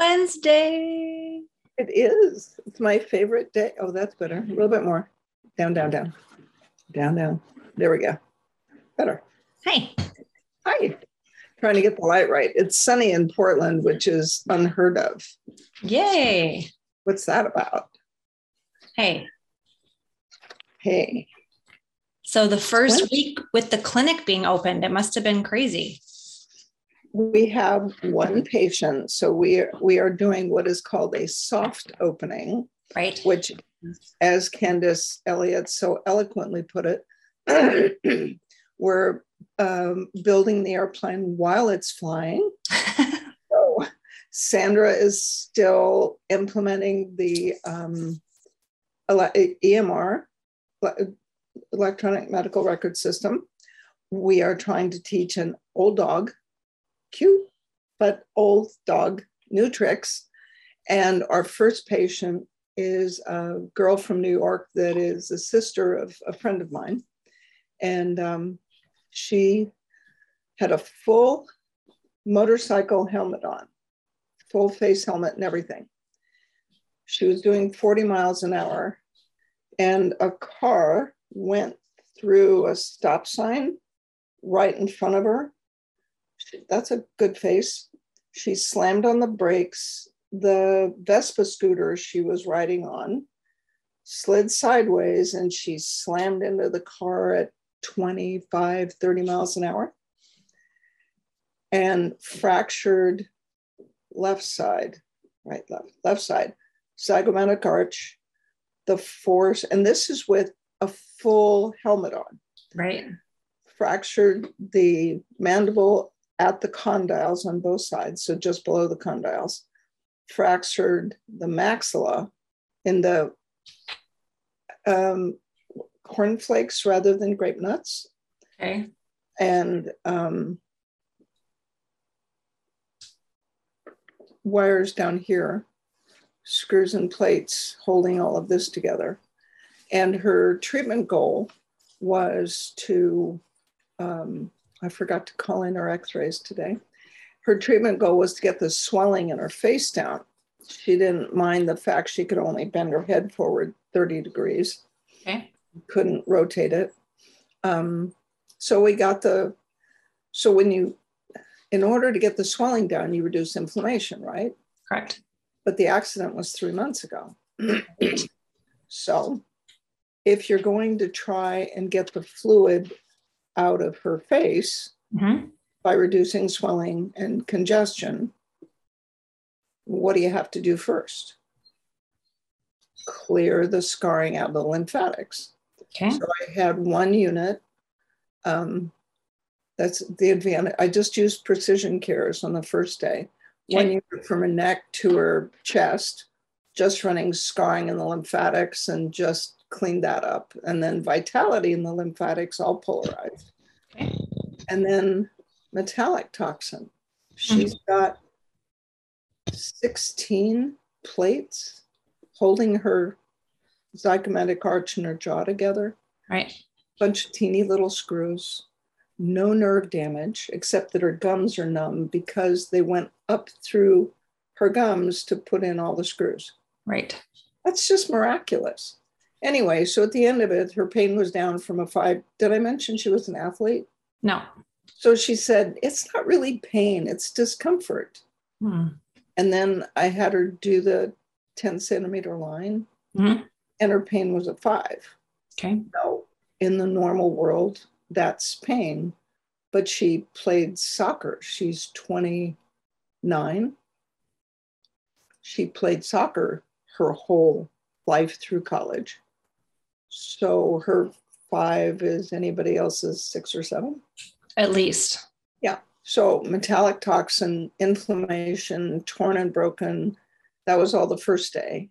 Wednesday. It is. It's my favorite day. Oh, that's better. A little bit more. Down, down, down. Down, down. There we go. Better. Hey. Hi. Trying to get the light right. It's sunny in Portland, which is unheard of. Yay. What's that about? Hey. Hey. So the first week with the clinic being opened, it must have been crazy. We have one patient, so we are, we are doing what is called a soft opening, Right. which, as Candace Elliott so eloquently put it, we're um, building the airplane while it's flying. So Sandra is still implementing the um, EMR, electronic medical record system. We are trying to teach an old dog, cute, but old dog, new tricks. And our first patient is a girl from New York that is a sister of a friend of mine. And um, she had a full motorcycle helmet on, full face helmet and everything. She was doing 40 miles an hour, and a car went through a stop sign right in front of her. That's a good face. She slammed on the brakes. The Vespa scooter she was riding on slid sideways and she slammed into the car at 25, 30 miles an hour and fractured left side, right, left, left side, zygomatic arch, the force, and this is with a full helmet on, Right. fractured the mandible at the condyles on both sides, so just below the condyles, fractured the maxilla in the um, cornflakes rather than grape nuts Okay. and um, wires down here, screws and plates holding all of this together. And her treatment goal was to, um, I forgot to call in her x rays today. Her treatment goal was to get the swelling in her face down. She didn't mind the fact she could only bend her head forward 30 degrees Okay. couldn't rotate it. Um, so we got the, so when you, in order to get the swelling down, you reduce inflammation, right? Correct. But the accident was three months ago. so if you're going to try and get the fluid out of her face hmm by reducing swelling and congestion, what do you have to do first? Clear the scarring out of the lymphatics. Okay. So I had one unit. Um, that's the advantage. I just used precision cares on the first day. One unit from her neck to her chest, just running scarring in the lymphatics and just cleaned that up. And then vitality in the lymphatics all polarized. Okay. And then metallic toxin. She's mm-hmm. got 16 plates holding her zygomatic arch and her jaw together Right. bunch of teeny little screws, no nerve damage, except that her gums are numb because they went up through her gums to put in all the screws. Right. That's just miraculous. Anyway, so at the end of it, her pain was down from a five. Did I mention she was an athlete? No. So she said, It's not really pain, it's discomfort. Hmm. And then I had her do the 10 centimeter line, Mhm. and her pain was a five. Okay. know, in the normal world, that's pain. But she played soccer. She's 29. She played soccer her whole life through college. So her five is anybody else's six or seven. At least. Yeah. So metallic toxin, inflammation, torn and broken. That was all the first day.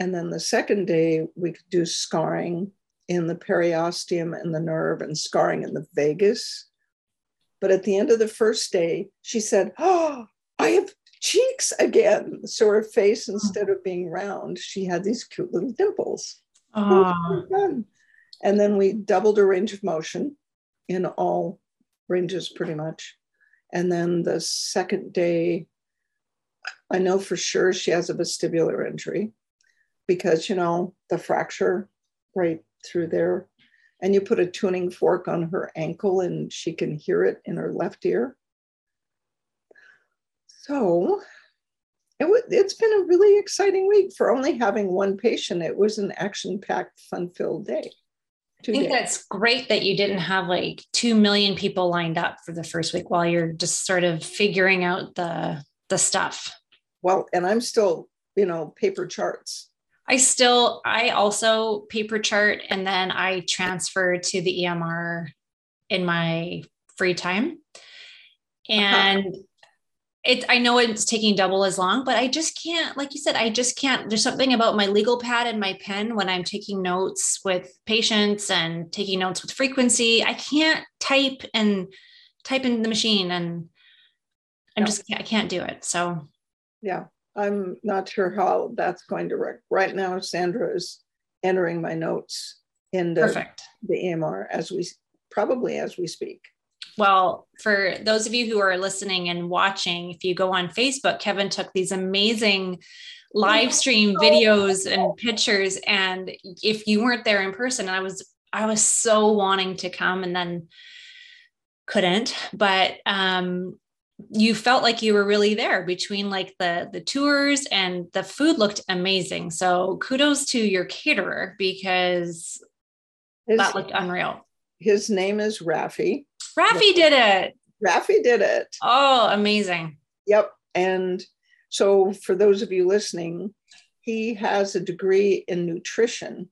And then the second day, we could do scarring in the periosteum and the nerve and scarring in the vagus. But at the end of the first day, she said, Oh, I have cheeks again. So her face, instead of being round, she had these cute little dimples. Oh. And then we doubled her range of motion in all ranges pretty much. And then the second day, I know for sure she has a vestibular injury because, you know, the fracture right through there. And you put a tuning fork on her ankle and she can hear it in her left ear. So it w- it's been a really exciting week for only having one patient. It was an action packed, fun filled day. I think that's great that you didn't have like 2 million people lined up for the first week while you're just sort of figuring out the the stuff. Well, and I'm still, you know, paper charts. I still I also paper chart and then I transfer to the EMR in my free time. Uh-huh. And uh-huh it i know it's taking double as long but i just can't like you said i just can't there's something about my legal pad and my pen when i'm taking notes with patients and taking notes with frequency i can't type and type in the machine and i'm no. just i can't do it so yeah i'm not sure how that's going to work right now sandra is entering my notes in the, Perfect. the emr as we probably as we speak well, for those of you who are listening and watching, if you go on Facebook, Kevin took these amazing live stream videos and pictures. And if you weren't there in person, I was I was so wanting to come and then couldn't. But um, you felt like you were really there between like the the tours and the food looked amazing. So kudos to your caterer because his, that looked unreal. His name is Rafi Rafi did it. Rafi did it. Oh, amazing. Yep. And so, for those of you listening, he has a degree in nutrition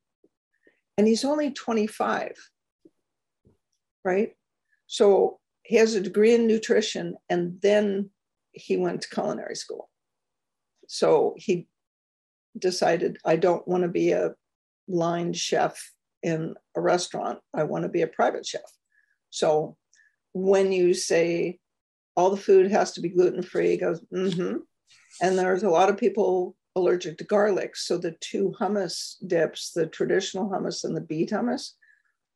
and he's only 25, right? So, he has a degree in nutrition and then he went to culinary school. So, he decided, I don't want to be a line chef in a restaurant, I want to be a private chef. So, when you say all the food has to be gluten free, goes, mm-hmm. And there's a lot of people allergic to garlic. So the two hummus dips, the traditional hummus and the beet hummus,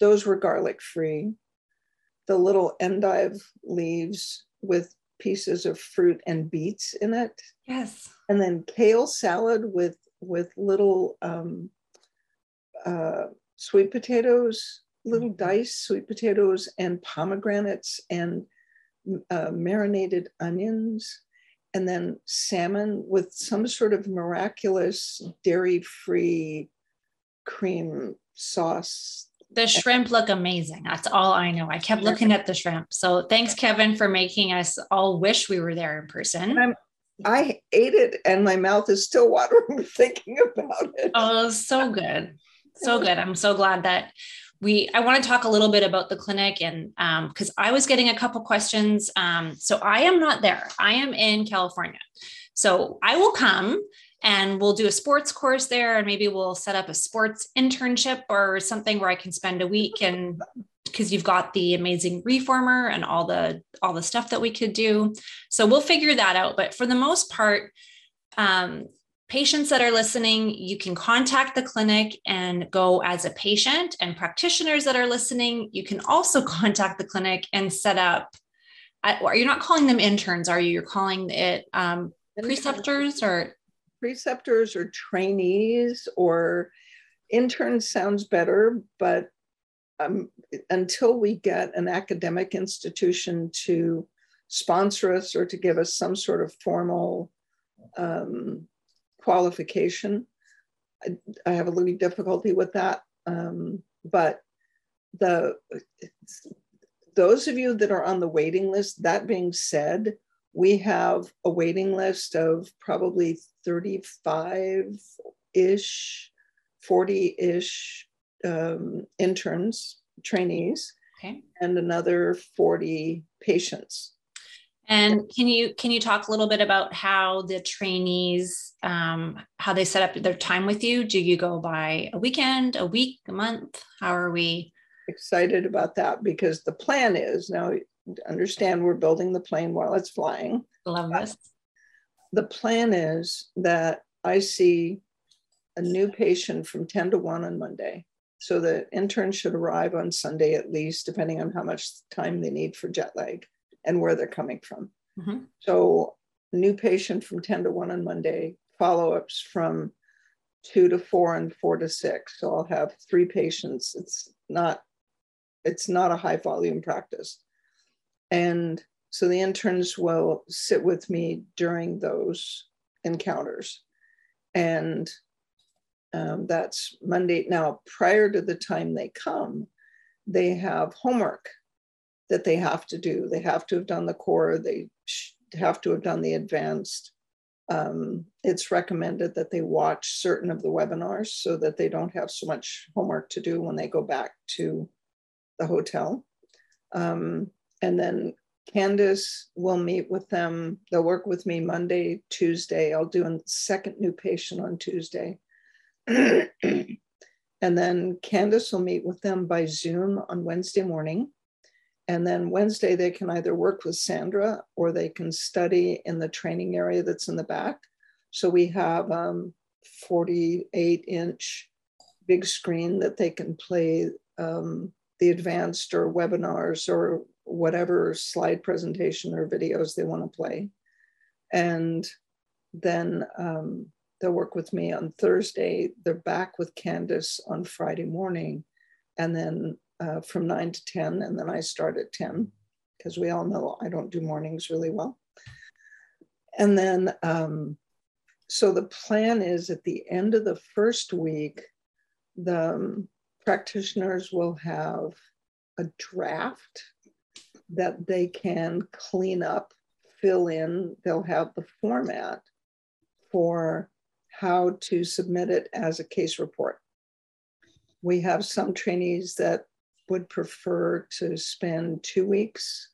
those were garlic free. The little endive leaves with pieces of fruit and beets in it. Yes. And then kale salad with with little um, uh, sweet potatoes little diced sweet potatoes and pomegranates and uh, marinated onions, and then salmon with some sort of miraculous dairy free cream sauce. The shrimp look amazing. That's all I know. I kept looking at the shrimp. So thanks, Kevin, for making us all wish we were there in person. I'm, I ate it and my mouth is still watering thinking about it. Oh, so good. So good. I'm so glad that we i want to talk a little bit about the clinic and because um, i was getting a couple questions um, so i am not there. I am in california. So i will come and we'll do a sports course there and maybe we'll set up a sports internship or something where i can spend a week and because you've got the amazing reformer and all the all the stuff that we could do. So we'll figure that out but for the most part um, patients that are listening, you can contact the clinic and go as a patient, and practitioners that are listening, you can also contact the clinic and set up. Are you not calling them interns? Are you? You're calling it um, preceptors or preceptors or trainees or interns sounds better, but um, until we get an academic institution to sponsor us or to give us some sort of formal um, qualification. I, I have a little difficulty with that. Um, but the those of you that are on the waiting list, that being said, we have a waiting list of probably 35 ish, 40 ish um, interns, trainees, okay. and another 40 patients. And can you can you talk a little bit about how the trainees um, how they set up their time with you? Do you go by a weekend, a week, a month? How are we? Excited about that because the plan is now. Understand we're building the plane while it's flying. Love this. The plan is that I see a new patient from 10 to 1 on Monday. So the intern should arrive on Sunday at least, depending on how much time they need for jet lag and where they're coming from. Mm-hmm. So new patient from 10 to 1 on Monday, follow ups from 2 to 4 and 4 to 6. So I'll have three patients. It's not it's not a high volume practice. And so the interns will sit with me during those encounters. And um, that's Monday. Now, prior to the time they come, they have homework that they have to do. They have to have done the core, they have to have done the advanced. Um, it's recommended that they watch certain of the webinars so that they don't have so much homework to do when they go back to the hotel. Um, and then Candace will meet with them. They'll work with me Monday, Tuesday. I'll do a second new patient on Tuesday. and then Candace will meet with them by Zoom on Wednesday morning. And then Wednesday, they can either work with Sandra or they can study in the training area that's in the back. So we have um, 48 inch big screen that they can play um, the advanced or webinars or whatever slide presentation or videos they want to play. And then um, they'll work with me on Thursday. They're back with Candace on Friday morning. And then uh, from nine to 10, and then I start at 10 because we all know I don't do mornings really well. And then, um, so the plan is at the end of the first week, the um, practitioners will have a draft that they can clean up, fill in. They'll have the format for how to submit it as a case report. We have some trainees that would prefer to spend two weeks.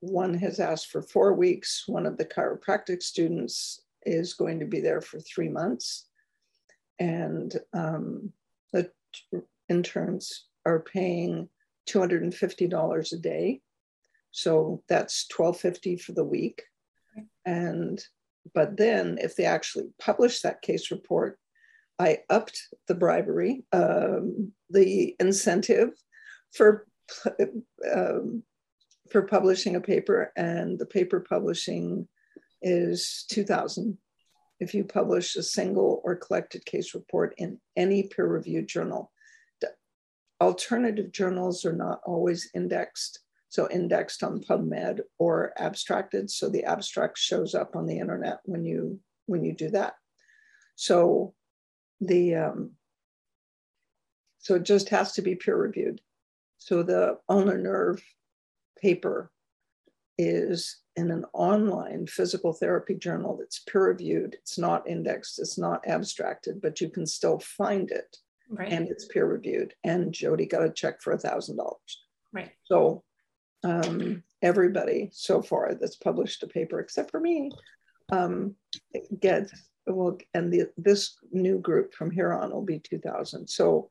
One has asked for four weeks. One of the chiropractic students is going to be there for three months. And um, the interns are paying $250 a day. So that's 1250 for the week. And but then if they actually publish that case report, I upped the bribery, um, the incentive for um, for publishing a paper, and the paper publishing is two thousand. If you publish a single or collected case report in any peer-reviewed journal, alternative journals are not always indexed. So indexed on PubMed or abstracted. So the abstract shows up on the internet when you when you do that. So the um, so it just has to be peer reviewed. So the ulnar nerve paper is in an online physical therapy journal that's peer reviewed. It's not indexed, it's not abstracted, but you can still find it. Right. And it's peer reviewed. And Jody got a check for a thousand dollars. Right. So um, everybody so far that's published a paper, except for me, um, gets well, and the, this new group from here on will be 2000. So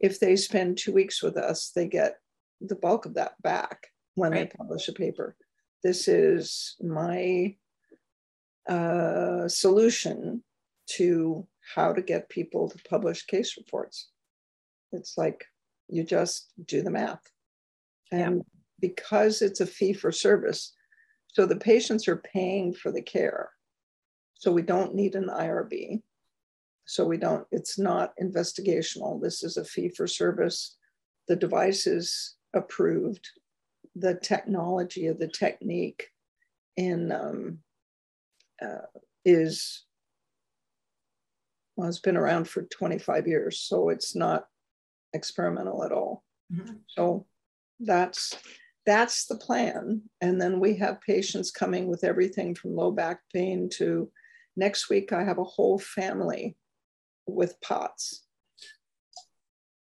if they spend two weeks with us, they get the bulk of that back when right. they publish a paper. This is my uh, solution to how to get people to publish case reports. It's like you just do the math. And yeah. because it's a fee for service, so the patients are paying for the care. So we don't need an IRB. So we don't, it's not investigational. This is a fee for service. The device is approved. The technology of the technique in um, uh, is well, it's been around for 25 years, so it's not experimental at all. Mm-hmm. So that's that's the plan. And then we have patients coming with everything from low back pain to next week I have a whole family with POTS.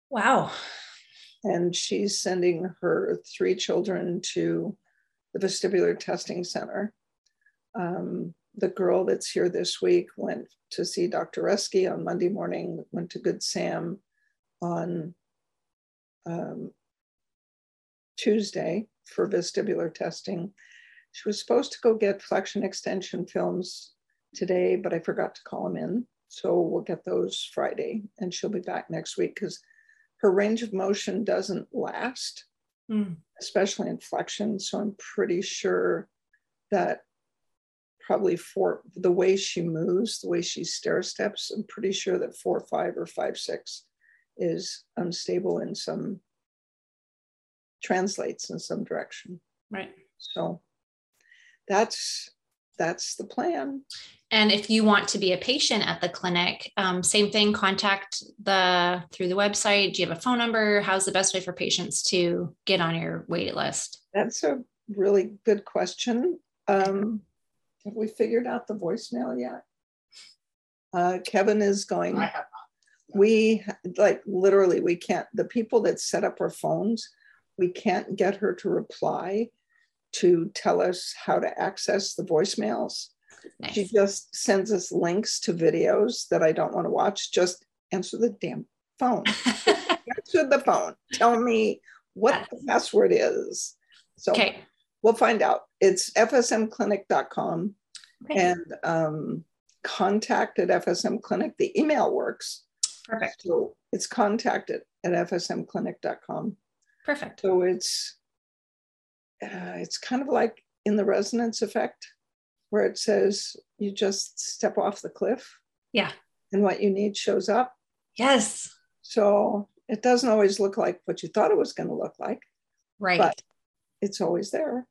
Wow. And she's sending her three children to the vestibular testing center. Um, the girl that's here this week went to see Dr. Reski on Monday morning, went to Good Sam on um, Tuesday for vestibular testing. She was supposed to go get flexion extension films today, but I forgot to call them in. So we'll get those Friday and she'll be back next week because her range of motion doesn't last, mm. especially in flexion. So I'm pretty sure that probably four, the way she moves, the way she stair steps, I'm pretty sure that four, five, or five, six is unstable in some, translates in some direction. Right. So that's that's the plan. And if you want to be a patient at the clinic, um, same thing, contact the through the website. Do you have a phone number? How's the best way for patients to get on your wait list? That's a really good question. Um, have we figured out the voicemail yet? Uh, Kevin is going. I have not. We like literally, we can't, the people that set up our phones, we can't get her to reply to tell us how to access the voicemails. Nice. She just sends us links to videos that I don't want to watch. Just answer the damn phone. answer the phone. Tell me what the password is. So okay. we'll find out. It's fsmclinic.com okay. and um, contact at FSM Clinic. The email works. Perfect. So it's contacted at fsmclinic.com. Perfect. So it's uh, it's kind of like in the resonance effect where it says you just step off the cliff. Yeah. And what you need shows up. Yes. So it doesn't always look like what you thought it was going to look like. Right. But it's always there.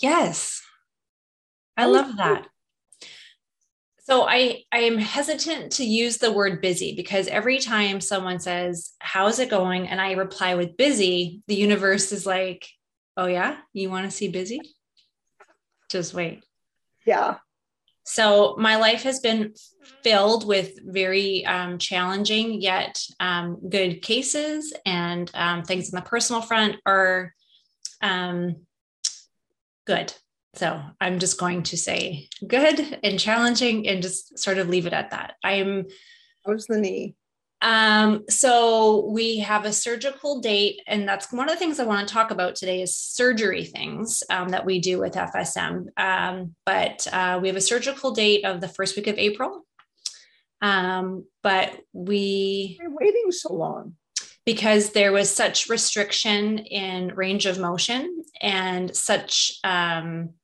Yes. I oh, love that. So I I am hesitant to use the word busy because every time someone says, "How's it going?" and I reply with busy, the universe is like, Oh, yeah? You want to see busy? Just wait. Yeah. So my life has been filled with very um, challenging yet um, good cases, and um, things on the personal front are um, good. So I'm just going to say good and challenging and just sort of leave it at that. I'm. How's the knee? Um, so we have a surgical date, and that's one of the things I want to talk about today is surgery things um, that we do with FSM. Um, but uh, we have a surgical date of the first week of April. Um, but we We're waiting so long because there was such restriction in range of motion and such um,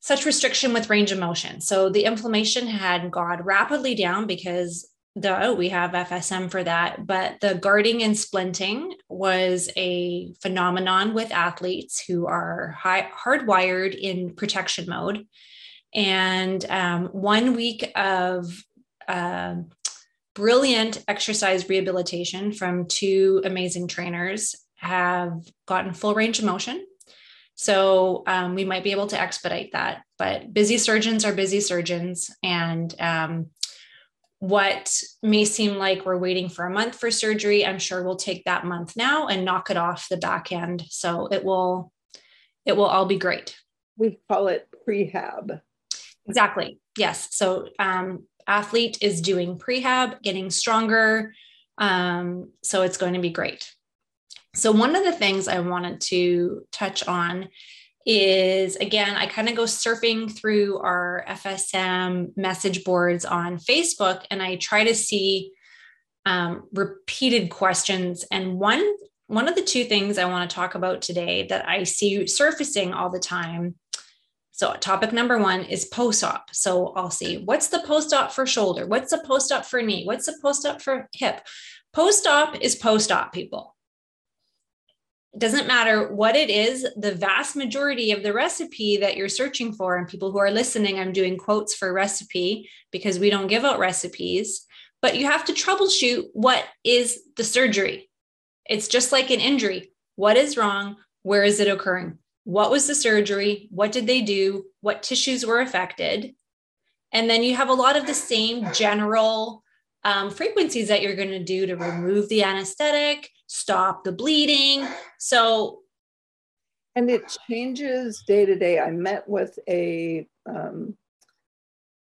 such restriction with range of motion. So the inflammation had gone rapidly down because the we have FSM for that, but the guarding and splinting was a phenomenon with athletes who are high, hardwired in protection mode. And um, one week of uh, brilliant exercise rehabilitation from two amazing trainers have gotten full range of motion. So um, we might be able to expedite that. But busy surgeons are busy surgeons, and um, what may seem like we're waiting for a month for surgery i'm sure we'll take that month now and knock it off the back end. So it will it will all be great. We call it prehab. Exactly. Yes. So um, athlete is doing prehab getting stronger. Um, so it's going to be great. So one of the things i wanted to touch on is again, I kind of go surfing through our FSM message boards on Facebook and I try to see um, repeated questions. And one one of the two things I want to talk about today that I see surfacing all the time. So, topic number one is post op. So, I'll see what's the post op for shoulder? What's the post op for knee? What's the post op for hip? Post op is post op, people it doesn't matter what it is, the vast majority of the recipe that you're searching for, and people who are listening, I'm doing quotes for recipe because we don't give out recipes, but you have to troubleshoot what is the surgery. It's just like an injury. What is wrong? Where is it occurring? What was the surgery? What did they do? What tissues were affected? And then you have a lot of the same general um, frequencies that you're going to do to remove the anesthetic, stop the bleeding. So, and it changes day to day. I met with a, um,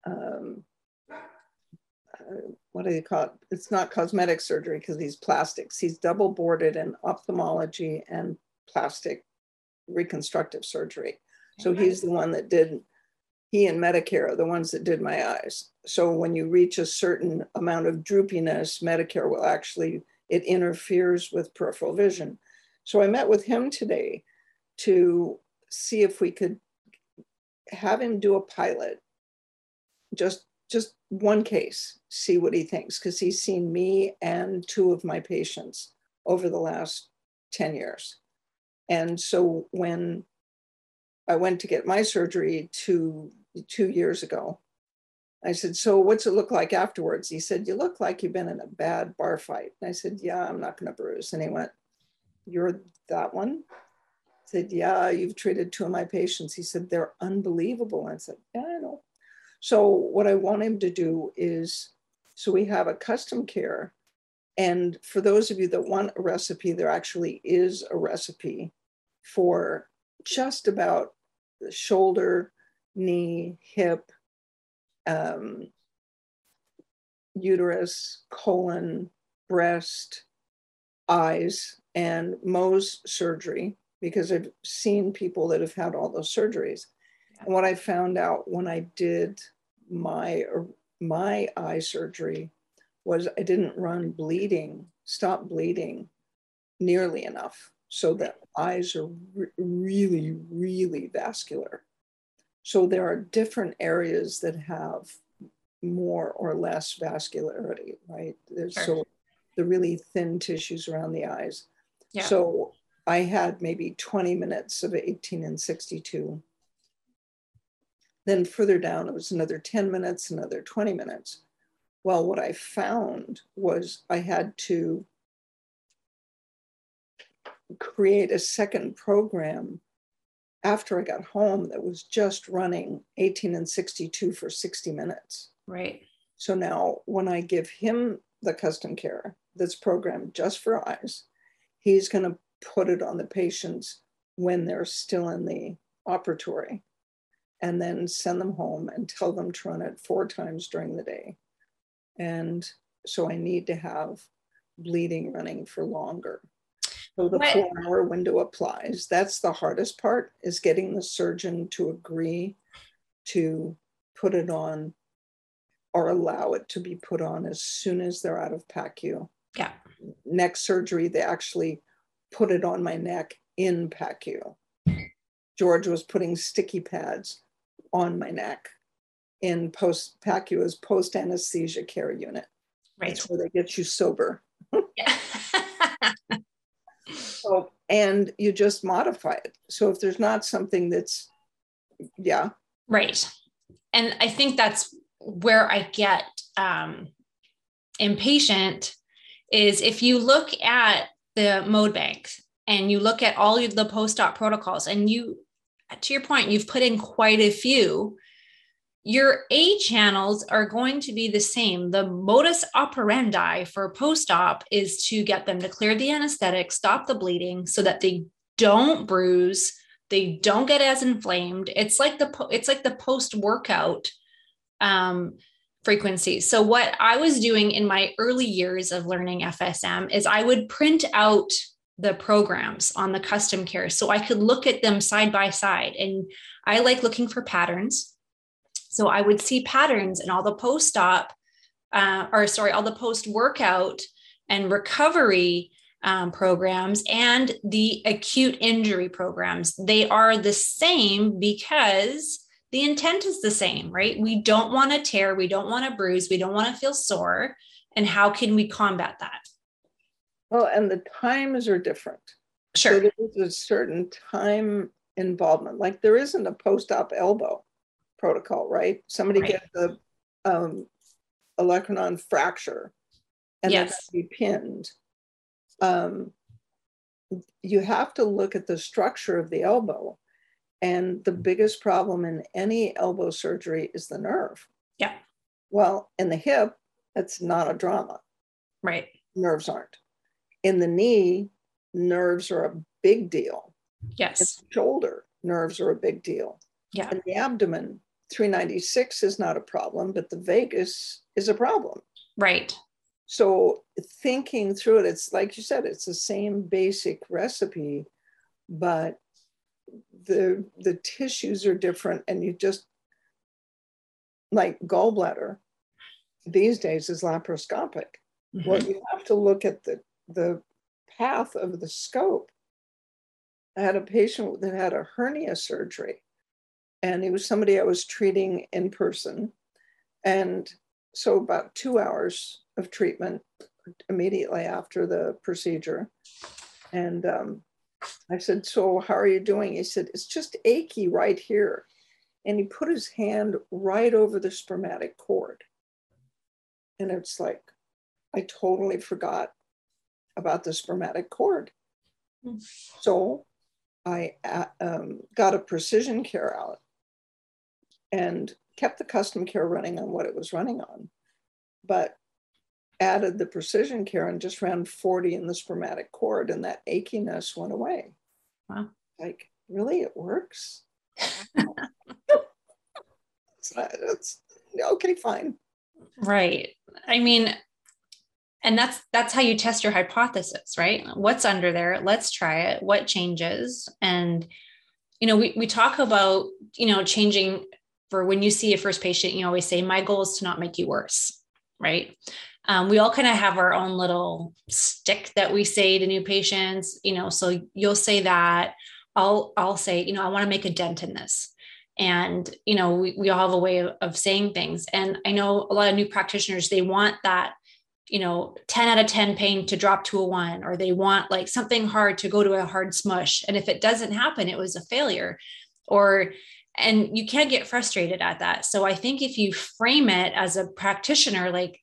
um, uh, what do you call it? It's not cosmetic surgery because he's plastics. He's double boarded in ophthalmology and plastic reconstructive surgery. So he's the one that did he and Medicare are the ones that did my eyes. So when you reach a certain amount of droopiness, Medicare will actually, it interferes with peripheral vision. So I met with him today to see if we could have him do a pilot, just just one case, see what he thinks, because he's seen me and two of my patients over the last 10 years. And so when I went to get my surgery two, two years ago, I said, So what's it look like afterwards? He said, You look like you've been in a bad bar fight. And I said, Yeah, I'm not going to bruise. And he went, You're that one? I said, Yeah, you've treated two of my patients. He said, They're unbelievable. And I said, Yeah, I know. So what I want him to do is so we have a custom care. And for those of you that want a recipe, there actually is a recipe for just about the shoulder, knee, hip, um, uterus, colon, breast, eyes, and Mohs surgery because I've seen people that have had all those surgeries. And what I found out when I did my my eye surgery was I didn't run bleeding, stop bleeding nearly enough so that eyes are re- really, really vascular. So there are different areas that have more or less vascularity, right? There's sure. so the really thin tissues around the eyes. Yeah. So I had maybe 20 minutes of 18 and 62. Then further down, it was another 10 minutes, another 20 minutes. Well, what I found was I had to create a second program after I got home that was just running 18 and 62 for 60 minutes. Right. So now when I give him the custom care that's programmed just for eyes, he's going to put it on the patients when they're still in the operatory and then send them home and tell them to run it four times during the day. And so I need to have bleeding running for longer. So the four hour window applies. That's the hardest part is getting the surgeon to agree to put it on or allow it to be put on as soon as they're out of PACU. Yeah. Neck surgery, they actually put it on my neck in PACU. George was putting sticky pads on my neck in post PACU as post anesthesia care unit. Right. That's where they get you sober. Yeah. So, and you just modify it. So if there's not something that's, yeah. Right. And I think that's where I get um, impatient is if you look at the mode banks and you look at all the post-op protocols and you, to your point, you've put in quite a few your A channels are going to be the same. The modus operandi for post op is to get them to clear the anesthetic, stop the bleeding so that they don't bruise, they don't get as inflamed. It's like the it's like the post workout um, frequency. So what I was doing in my early years of learning FSM is I would print out the programs on the custom care so I could look at them side by side and I like looking for patterns so I would see patterns in all the post op, uh, or sorry, all the post workout and recovery um, programs and the acute injury programs. They are the same because the intent is the same, right? We don't want to tear, we don't want to bruise, we don't want to feel sore. And how can we combat that? Well, and the times are different. Sure. So there's a certain time involvement. Like there isn't a post op elbow protocol, right? Somebody right. gets a um, olecranon fracture and yes. they be pinned. Um, you have to look at the structure of the elbow. And the biggest problem in any elbow surgery is the nerve. Yeah. Well, in the hip, that's not a drama. Right. Nerves aren't. In the knee, nerves are a big deal. Yes. In the shoulder, nerves are a big deal. Yeah. In the abdomen, 396 is not a problem, but the vagus is a problem. Right. So thinking through it, it's like you said, it's the same basic recipe, but the the tissues are different, and you just like gallbladder these days is laparoscopic. Mm-hmm. Well, you have to look at the the path of the scope. I had a patient that had a hernia surgery and he was somebody I was treating in person. And so, about two hours of treatment immediately after the procedure. And um, I said, So, how are you doing? He said, It's just achy right here. And he put his hand right over the spermatic cord. And it's like, I totally forgot about the spermatic cord. Mm. So I uh, um, got a precision care out and kept the custom care running on what it was running on, but added the precision care and just ran 40 in the spermatic cord, and that achiness went away. Wow. Like, really, it works? it's, not, it's okay, fine. Right. I mean, and that's that's how you test your hypothesis right what's under there let's try it what changes and you know we, we talk about you know changing for when you see a first patient you always say my goal is to not make you worse right? Um, we all kind of have our own little stick that we say to new patients you know so you'll say that. I'll i'll say you know i want to make a dent in this. And you know we, we all have a way of, of saying things. And i know a lot of new practitioners they want that you know 10 out of 10 pain to drop to a one or they want like something hard to go to a hard smush. And if it doesn't happen it was a failure. Or and you can't get frustrated at that. So i think if you frame it as a practitioner like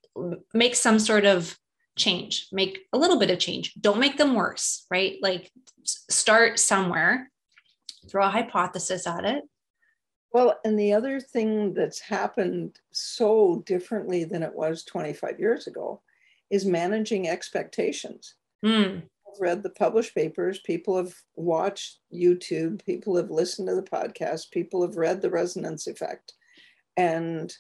make some sort of change make a little bit of change. Don't make them worse right? Like start somewhere. Throw a hypothesis at it. Well, and the other thing that's happened so differently than it was 25 years ago is managing expectations. Mm. Read the published papers, people have watched YouTube, people have listened to the podcast, people have read the resonance effect, and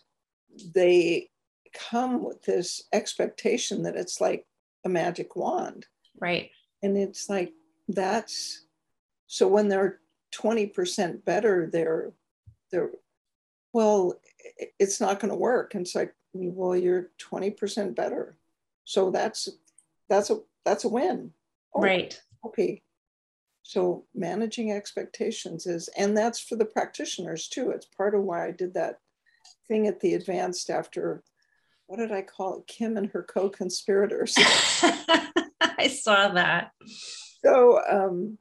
they come with this expectation that it's like a magic wand. Right. And it's like that's so when they're 20% better, they're they're well, it's not going to work. And it's like, well, you're 20% better so that's that's a that's a win. Oh, right. Okay. So managing expectations is, and that's for the practitioners too. It's part of why I did that thing at the advanced after what did I call it? Kim and her co-conspirators. I saw that. So um,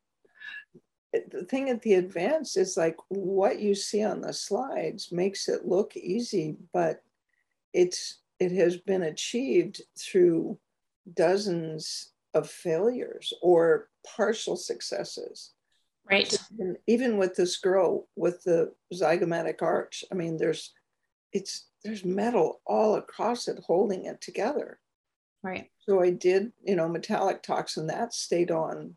the thing at the advanced is like what you see on the slides makes it look easy, but it's it has been achieved through dozens of failures or partial successes. Right. So even with this girl with the zygomatic arch, I mean, there's it's there's metal all across it holding it together. Right. So I did, you know, metallic toxin that stayed on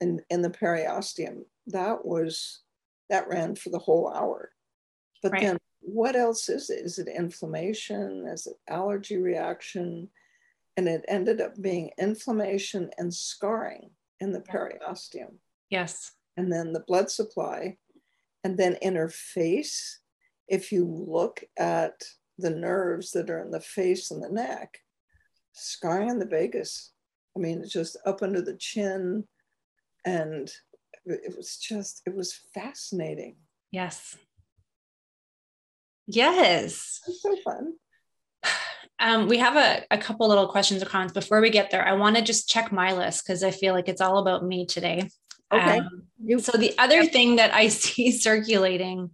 in, in the periosteum. That was that ran for the whole hour. But right. then what else is it? Is it inflammation? Is it allergy reaction? And it ended up being inflammation and scarring in the periosteum. Yes. And then the blood supply, and then inner face. If you look at the nerves that are in the face and the neck, scarring in the vagus. I mean, it's just up under the chin. And it was just, it was fascinating. Yes. Yes. It's so fun. Um, we have a, a couple little questions or comments before we get there. I want to just check my list because I feel like it's all about me today. Okay. Um, so the other thing that I see circulating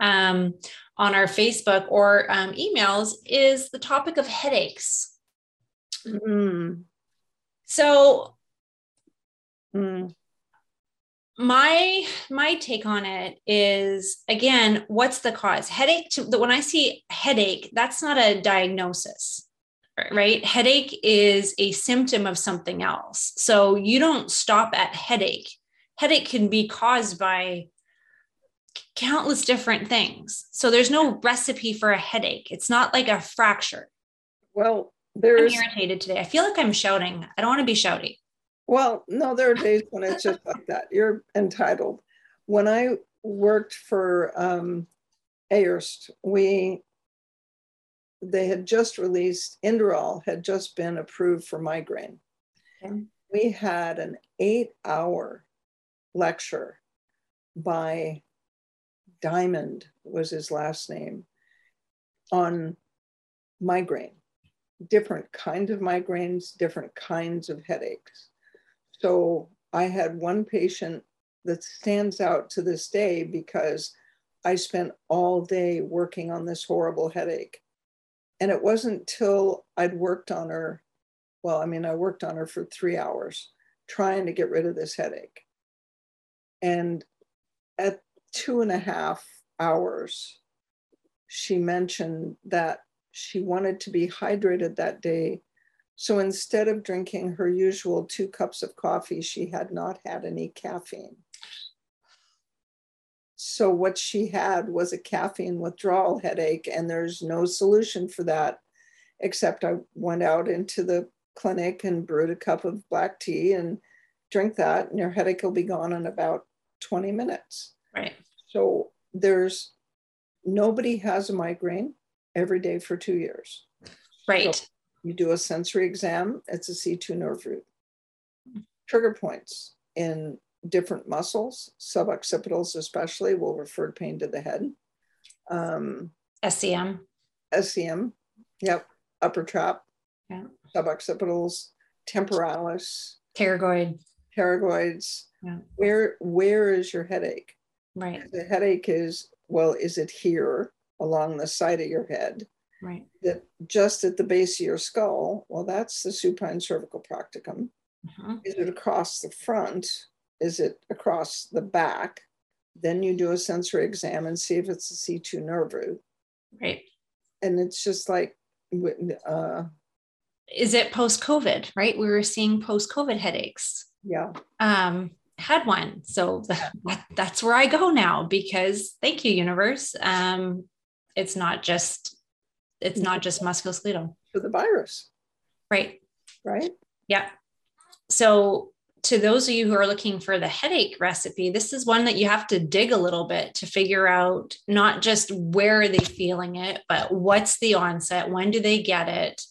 um, on our Facebook or um, emails is the topic of headaches. Mm. So mm my my take on it is again what's the cause? Headache to, when i see headache that's not a diagnosis right? Headache is a symptom of something else. So you don't stop at headache. Headache can be caused by countless different things. So there's no recipe for a headache. It's not like a fracture. Well there's I'm irritated today. I feel like i'm shouting. I don't want to be shouty well, no, there are days when it's just like that. You're entitled. When I worked for um, Ayerst, we they had just released Inderal had just been approved for migraine. Okay. We had an eight-hour lecture by Diamond was his last name, on migraine, different kinds of migraines, different kinds of headaches. So I had one patient that stands out to this day because I spent all day working on this horrible headache. And it wasn't till I'd worked on her, well, I mean, I worked on her for three hours trying to get rid of this headache. And at two and a half hours, she mentioned that she wanted to be hydrated that day. So instead of drinking her usual two cups of coffee, she had not had any caffeine. So what she had was a caffeine withdrawal headache, and there's no solution for that except I went out into the clinic and brewed a cup of black tea and drink that, and your headache will be gone in about 20 minutes. Right. So there's nobody has a migraine every day for two years. Right. So you do a sensory exam, it's a C2 nerve root. Trigger points in different muscles, suboccipitals especially, will refer pain to the head. Um, SCM. SCM, yep, upper trap, yeah. suboccipitals, temporalis, pterygoid, pterygoids. Yeah. Where where is your headache? Right. The headache is well, is it here along the side of your head? Right. That just at the base of your skull, well, that's the supine cervical practicum. Uh-huh. Is it across the front? Is it across the back? Then you do a sensory exam and see if it's a C2 nerve root. Right. And it's just like, uh, is it post COVID, right? We were seeing post COVID headaches. Yeah. Um, had one. So that, that's where I go now because thank you, universe. Um, it's not just, it's not just musculoskeletal. For the virus. Right. Right. Yeah. So to those of you who are looking for the headache recipe, this is one that you have to dig a little bit to figure out not just where are they feeling it, but what's the onset? When do they get it?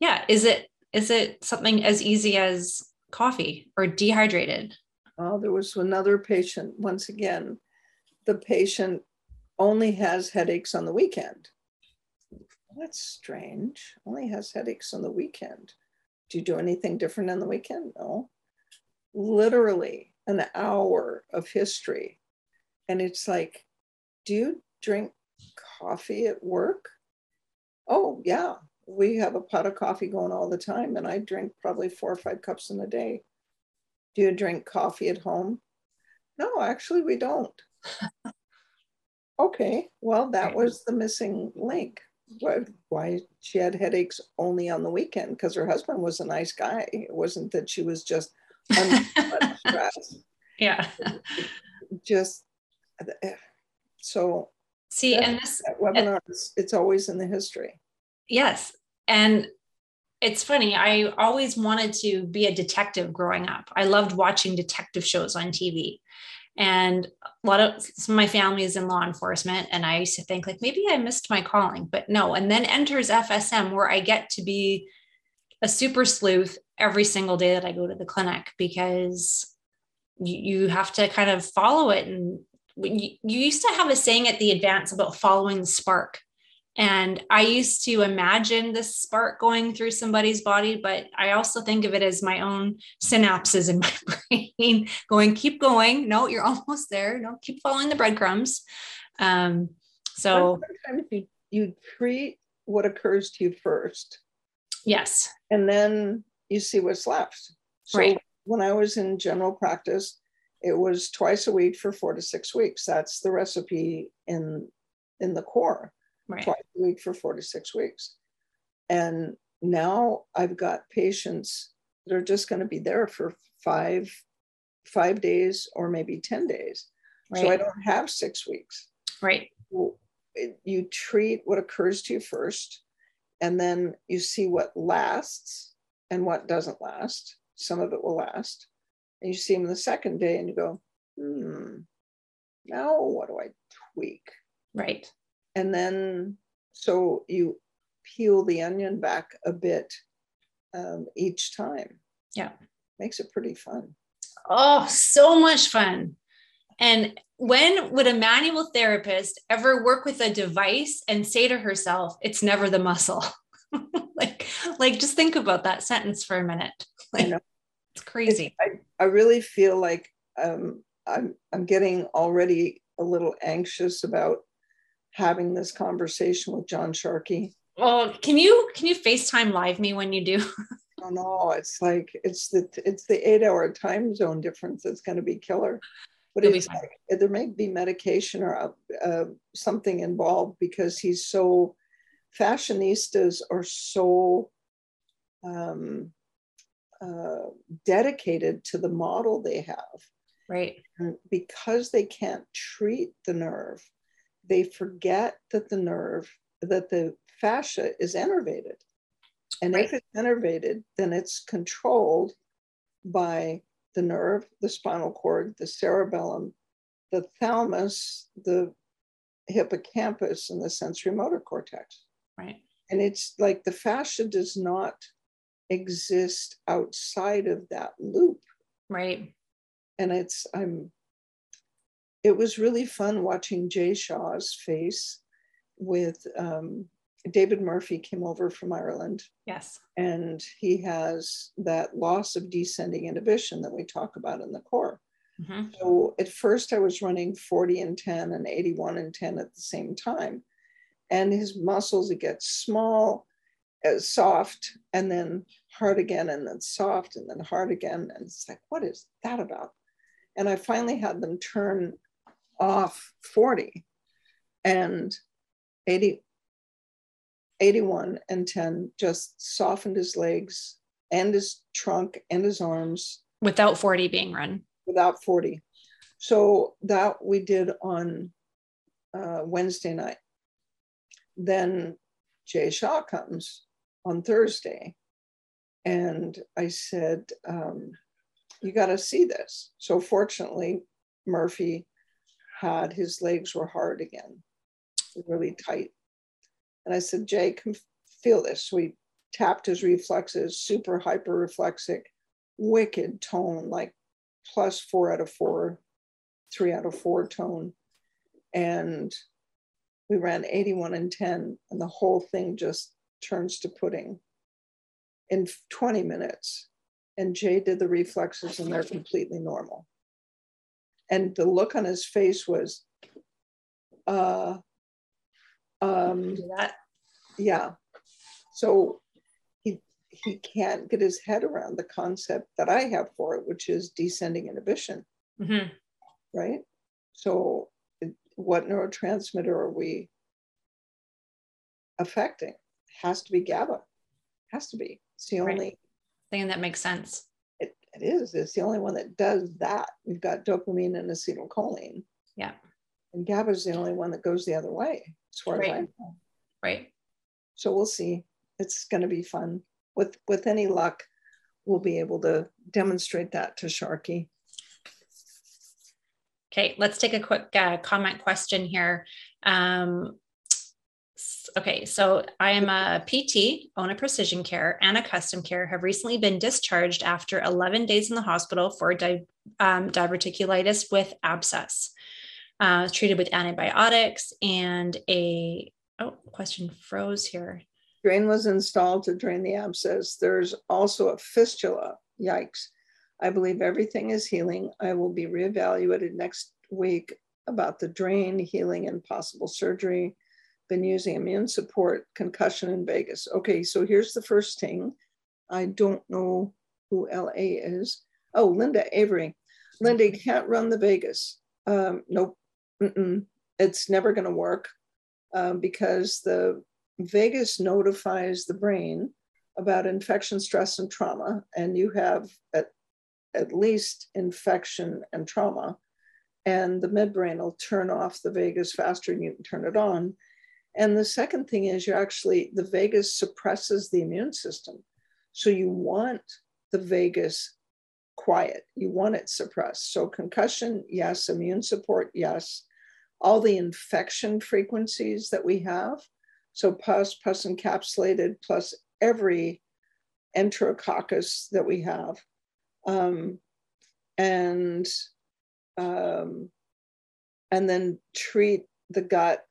Yeah. Is it, is it something as easy as coffee or dehydrated? Oh, there was another patient, once again, the patient only has headaches on the weekend. That's strange. Only has headaches on the weekend. Do you do anything different on the weekend? No. Literally an hour of history. And it's like, do you drink coffee at work? Oh, yeah. We have a pot of coffee going all the time, and I drink probably four or five cups in a day. Do you drink coffee at home? No, actually, we don't. okay, well, that was the missing link. Why she had headaches only on the weekend because her husband was a nice guy. It wasn't that she was just stressed. Yeah. Just so. See, and this webinar, it's, it's always in the history. Yes. And it's funny. I always wanted to be a detective growing up. I loved watching detective shows on TV. And a lot of some of my family is in law enforcement. And I used to think, like, maybe I missed my calling, but no. And then enters FSM, where I get to be a super sleuth every single day that I go to the clinic because you, you have to kind of follow it. And you, you used to have a saying at the advance about following the spark. And I used to imagine this spark going through somebody's body, but I also think of it as my own synapses in my brain going, keep going. No, you're almost there. No, keep following the breadcrumbs. Um, so sometimes you, you treat what occurs to you first. Yes. And then you see what's left. So right. when I was in general practice, it was twice a week for four to six weeks. That's the recipe in in the core right. twice a week for four to six weeks. And now I've got patients that are just going to be there for five, five days or maybe 10 days. Right. So I don't have six weeks. Right. You treat what occurs to you first, and then you see what lasts and what doesn't last. Some of it will last. And you see them the second day and you go, hmm, now what do I tweak? Right and then so you peel the onion back a bit um, each time. Yeah. Makes it pretty fun. Oh, so much fun. And when would a manual therapist ever work with a device and say to herself, it's never the muscle? like, like just think about that sentence for a minute. Like, it's crazy. I, I really feel like um, I'm, I'm getting already a little anxious about having this conversation with John Sharkey. Well, can you can you FaceTime live me when you do? oh no, it's like it's the it's the eight hour time zone difference that's going to be killer. But it's like, there may be medication or uh, something involved because he's so fashionistas are so um, uh, dedicated to the model they have. Right. And because they can't treat the nerve, they forget that the nerve, that the fascia is innervated. And right. if it's innervated, then it's controlled by the nerve, the spinal cord, the cerebellum, the thalamus, the hippocampus, and the sensory motor cortex. Right. And it's like the fascia does not exist outside of that loop. Right. And it's, I'm, it was really fun watching Jay Shah's face with um, David Murphy came over from Ireland. Yes. And he has that loss of descending inhibition that we talk about in the core. Mm-hmm. So at first I was running 40 and 10 and 81 and 10 at the same time. And his muscles, it gets small, uh, soft, and then hard again, and then soft, and then hard again. And it's like, what is that about? And I finally had them turn off 40 and 80, 81 and 10 just softened his legs and his trunk and his arms. Without 40 being run. Without 40. So that we did on uh, Wednesday night. Then Jay Shah comes on Thursday. And I said, um, You got to see this. So fortunately, Murphy had his legs were hard again, really tight. And I said, Jay, come feel this. So we tapped his reflexes, super hyper reflexic, wicked tone, like plus four out of four, three out of four tone. And we ran 81 and 10, and the whole thing just turns to pudding in 20 minutes. And Jay did the reflexes, and they're completely normal. And the look on his face was, uh, um, that. Yeah. So he he can't get his head around the concept that I have for it, which is descending inhibition. Mm-hmm. Right. So, what neurotransmitter are we affecting? Has to be GABA. Has to be. It's the only thing that makes sense. It, is. It's the only one that does that. We've got dopamine and acetylcholine. Yeah. And GABA is the only one that goes the other way, as far right. as I know. Right. So we'll see. It's going to be fun. With with any luck, we'll be able to demonstrate that to Sharkey. Okay, let's take a quick uh, comment question here. Um, okay, so I am a PT, own a precision care and a custom care, have recently been discharged after 11 days in the hospital for di- um, diverticulitis with abscess uh, treated with antibiotics and a oh question froze here. Drain was installed to drain the abscess. There's also a fistula. Yikes. I believe everything is healing. I will be reevaluated next week about the drain healing and possible surgery been using immune support concussion in vagus. Okay so here's the first thing. I don't know who la is. Oh linda avery. Linda can't run the vagus. Um, nope. Mm-mm, it's never going to work um, because the vagus notifies the brain about infection, stress, and trauma, and you have at, at least infection and trauma, and the midbrain will turn off the vagus faster than you can turn it on. And the second thing is you actually, the vagus suppresses the immune system. So you want the vagus quiet, you want it suppressed. So concussion, yes, immune support, yes all the infection frequencies that we have. So pus, pus encapsulated, plus every enterococcus that we have. Um, and um, and then treat the gut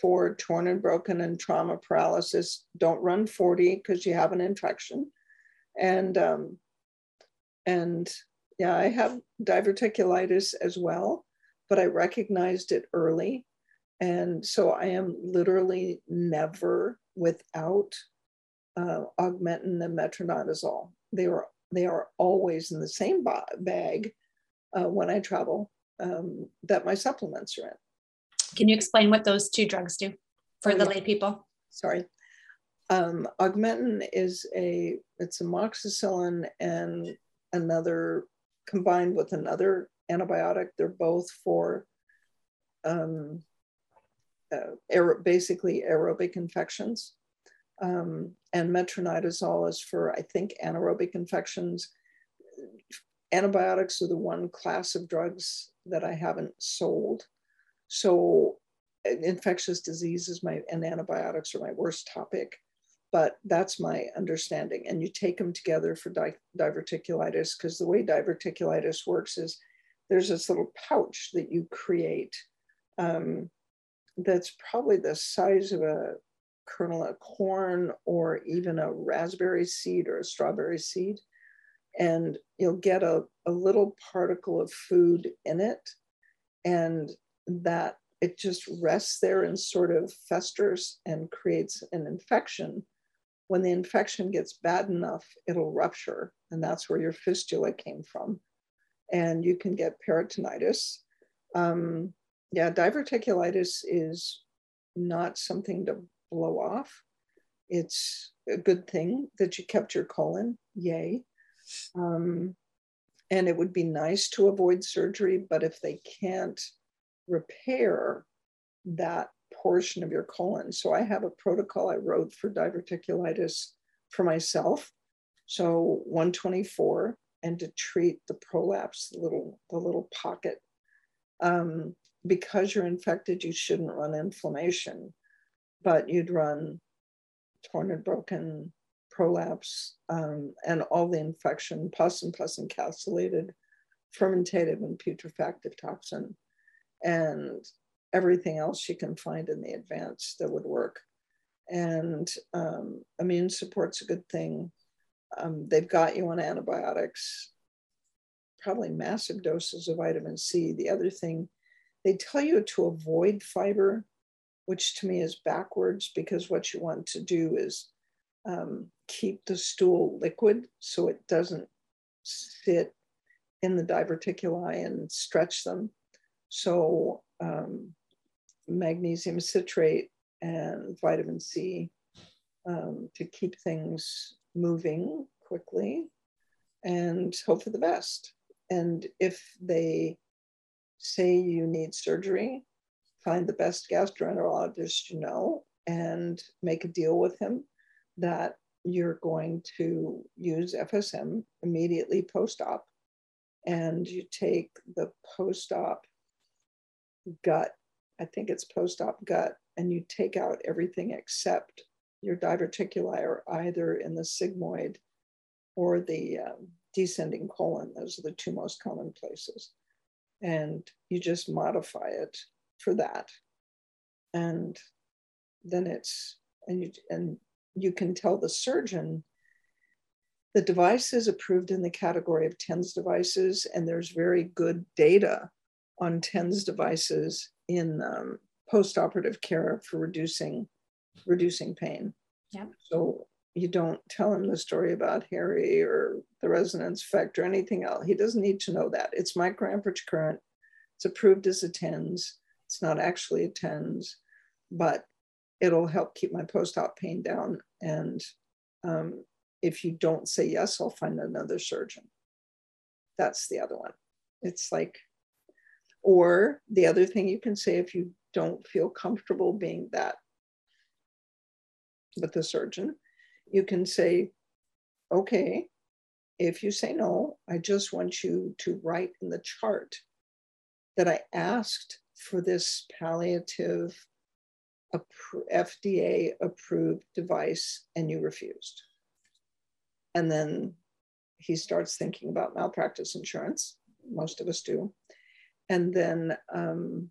for torn and broken and trauma paralysis. Don't run 40 because you have an infection. And um, and yeah, I have diverticulitis as well, but I recognized it early. And so I am literally never without uh, augmentin and metronidazole. They are they are always in the same bag uh, when I travel um, that my supplements are in. Can you explain what those two drugs do for oh, the yeah. lay people? Sorry. Um, augmentin is a it's amoxicillin and another combined with another antibiotic. They're both for um, uh, aer- basically aerobic infections. Um, and metronidazole is for, I think, anaerobic infections. Antibiotics are the one class of drugs that I haven't sold. So, infectious diseases my, and antibiotics are my worst topic, but that's my understanding. And you take them together for di- diverticulitis because the way diverticulitis works is there's this little pouch that you create um, that's probably the size of a kernel of corn or even a raspberry seed or a strawberry seed. And you'll get a, a little particle of food in it. And that it just rests there and sort of festers and creates an infection. When the infection gets bad enough, it'll rupture. And that's where your fistula came from. And you can get peritonitis. Um, yeah, diverticulitis is not something to blow off. It's a good thing that you kept your colon, yay. Um, and it would be nice to avoid surgery, but if they can't repair that portion of your colon. So I have a protocol I wrote for diverticulitis for myself. So 124 and to treat the prolapse, the little, the little pocket. Um, because you're infected, you shouldn't run inflammation but you'd run torn and broken prolapse um, and all the infection, pus and pus encapsulated, fermentative and putrefactive toxin, and everything else you can find in the advance that would work. And um, immune support's a good thing. Um, they've got you on antibiotics, probably massive doses of vitamin C. The other thing, they tell you to avoid fiber which to me is backwards because what you want to do is um, keep the stool liquid so it doesn't sit in the diverticuli and stretch them. So um, magnesium citrate and vitamin C um, to keep things moving quickly and hope for the best. And if they say you need surgery, find the best gastroenterologist you know and make a deal with him that you're going to use FSM immediately post op. And you take the post op gut, I think it's post op gut, and you take out everything except your diverticuli are either in the sigmoid or the um, descending colon. Those are the two most common places. And you just modify it for that. And then it's, and you, and you can tell the surgeon the device is approved in the category of TENS devices, and there's very good data on TENS devices in um, post-operative care for reducing reducing pain. Yeah. So you don't tell him the story about Harry or the resonance effect or anything else. He doesn't need to know that. It's microamperage current. It's approved as a TENS. It's not actually a TENS, but it'll help keep my post-op pain down. And um, if you don't say yes, I'll find another surgeon. That's the other one. It's like, or the other thing you can say if you don't feel comfortable being that with the surgeon, you can say, okay, if you say no, I just want you to write in the chart that I asked for this palliative FDA approved device and you refused. And then he starts thinking about malpractice insurance. Most of us do. And then um,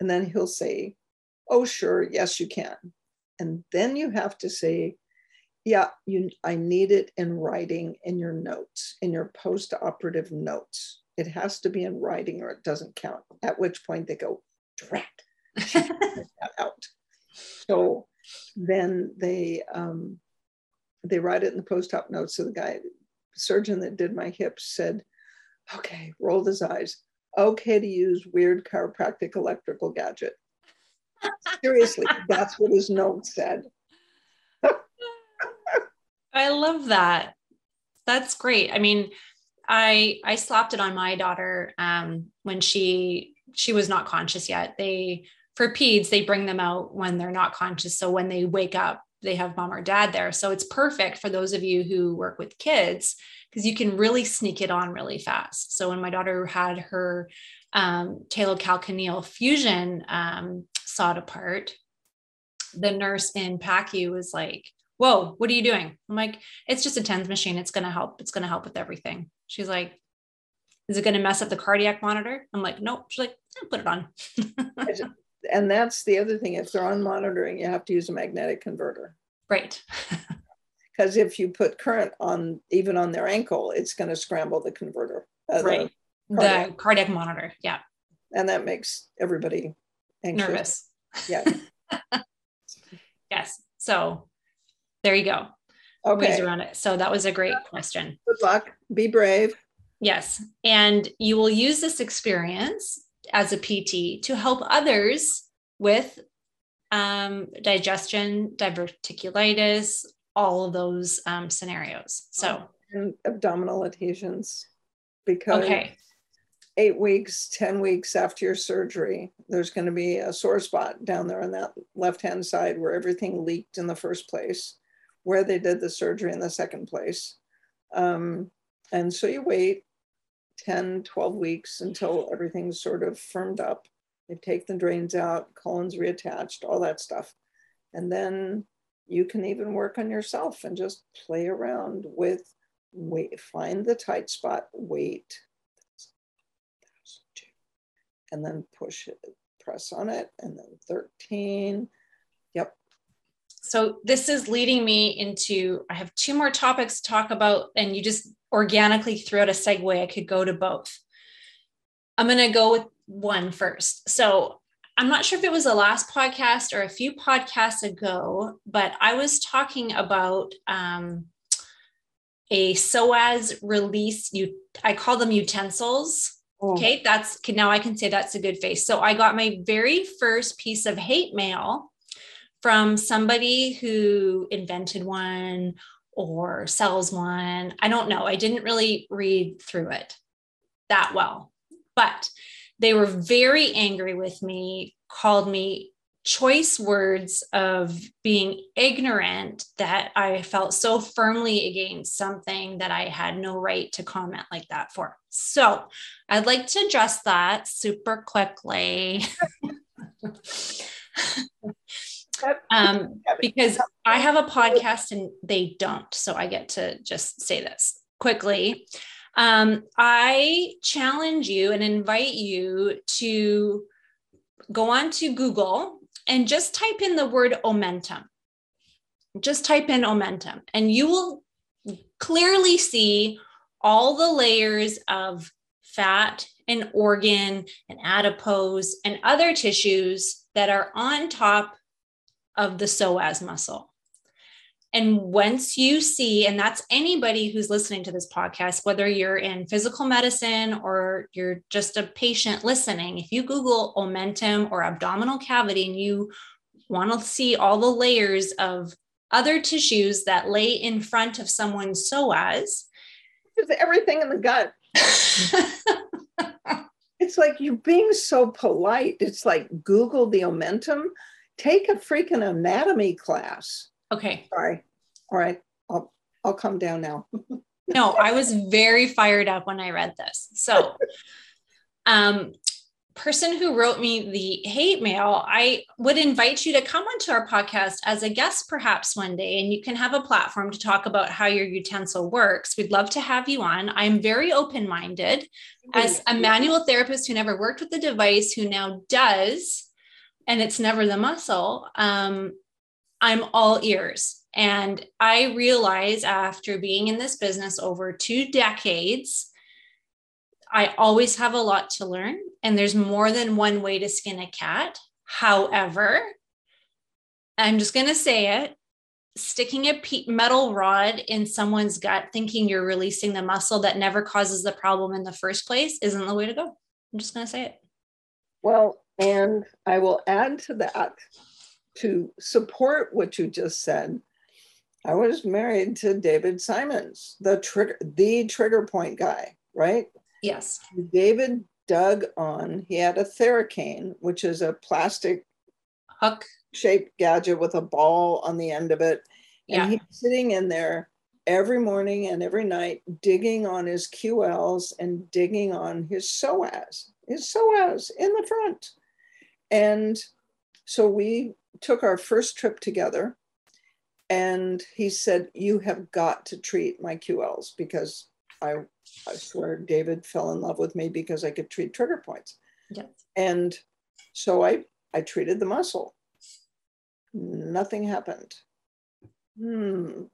And then he'll say, Oh, sure, yes, you can. And then you have to say, Yeah, you I need it in writing in your notes, in your post-operative notes. It has to be in writing or it doesn't count. At which point they go, drat out. So then they um, they write it in the post-op notes. So the guy, surgeon that did my hips said, okay, rolled his eyes. Okay to use weird chiropractic electrical gadget. Seriously, that's what his note said. I love that. That's great. I mean, I I slapped it on my daughter um, when she she was not conscious yet. They for peds they bring them out when they're not conscious. So when they wake up, they have mom or dad there. So it's perfect for those of you who work with kids because you can really sneak it on really fast. So when my daughter had her um, talocalcaneal fusion um, sawed apart, the nurse in PACU was like, Whoa, what are you doing? I'm like, It's just a TENS machine. It's going to help. It's going to help with everything. She's like, Is it going to mess up the cardiac monitor? I'm like, Nope. She's like, Put it on. and that's the other thing. If they're on monitoring, you have to use a magnetic converter. Right. Because if you put current on even on their ankle, it's going to scramble the converter. Uh, right. The cardiac. the cardiac monitor. Yeah. And that makes everybody anxious. nervous. Yeah. yes. So there you go. Okay. Ways around it. So that was a great question. Good luck. Be brave. Yes. And you will use this experience as a PT to help others with um, digestion, diverticulitis, all of those um, scenarios. So, and abdominal adhesions, because okay. eight weeks, 10 weeks after your surgery, there's going to be a sore spot down there on that left hand side where everything leaked in the first place, where they did the surgery in the second place. Um, and so you wait 10, 12 weeks until everything's sort of firmed up. They take the drains out, colon's reattached, all that stuff. And then you can even work on yourself and just play around with wait, find the tight spot, wait, and then push it, press on it, and then 13. Yep. So this is leading me into I have two more topics to talk about, and you just organically threw out a segue. I could go to both. I'm going to go with one first. So I'm not sure if it was the last podcast or a few podcasts ago, but I was talking about um, a psoas release. You, I call them utensils. Oh. Okay, that's now I can say that's a good face. So I got my very first piece of hate mail from somebody who invented one or sells one. I don't know. I didn't really read through it that well, but they were very angry with me, called me choice words of being ignorant that I felt so firmly against something that I had no right to comment like that for. So I'd like to address that super quickly. um, because I have a podcast and they don't. So I get to just say this quickly. Um, I challenge you and invite you to go on to Google and just type in the word omentum. Just type in omentum, and you will clearly see all the layers of fat and organ and adipose and other tissues that are on top of the psoas muscle. And once you see, and that's anybody who's listening to this podcast, whether you're in physical medicine or you're just a patient listening, if you Google omentum or abdominal cavity and you want to see all the layers of other tissues that lay in front of someone's psoas, there's everything in the gut. it's like you're being so polite. It's like Google the omentum take a freaking anatomy class. Okay. Sorry. All right. I'll I'll come down now. no, I was very fired up when I read this. So um person who wrote me the hate mail, I would invite you to come onto our podcast as a guest perhaps one day, and you can have a platform to talk about how your utensil works. We'd love to have you on. I'm very open minded as a manual therapist who never worked with the device, who now does and it's never the muscle, um, I'm all ears. And I realize after being in this business over two decades, I always have a lot to learn, and there's more than one way to skin a cat. However, I'm just going to say it sticking a metal rod in someone's gut, thinking you're releasing the muscle that never causes the problem in the first place, isn't the way to go. I'm just going to say it. Well, and I will add to that to support what you just said. I was married to David Simons, the trigger, the trigger point guy, right? Yes. David dug on, he had a Theracane, which is a plastic hook shaped gadget with a ball on the end of it. And yeah. he's sitting in there every morning and every night, digging on his QLs and digging on his psoas, his psoas in the front. And so we took our first trip together. And he said, You have got to treat my QLs because I, I swear David fell in love with me because I could treat trigger points. Yes. And so I, I treated the muscle Nothing happened. Hmm.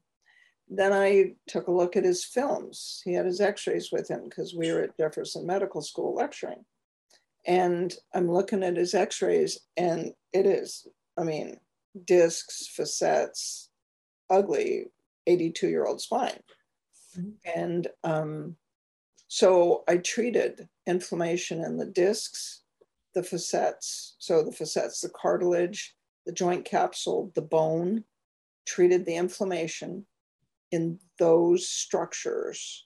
Then I took a look at his films. He had his x rays with him because we were at Jefferson Medical School lecturing. And I'm looking at his x rays, and it is, I mean, discs, facets, ugly 82 year old spine. Mm-hmm. And um, so I treated inflammation in the discs, the facets. So the facets, the cartilage, the joint capsule, the bone, treated the inflammation in those structures.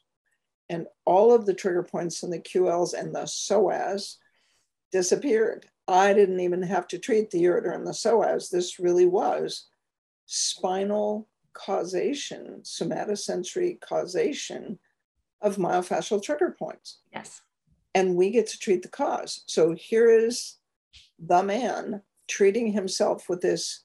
And all of the trigger points in the QLs and the psoas disappeared. I didn't even have to treat the ureter and the psoas. This really was spinal causation, somatosensory causation of myofascial trigger points. Yes. And we get to treat the cause. So here is the man treating himself with this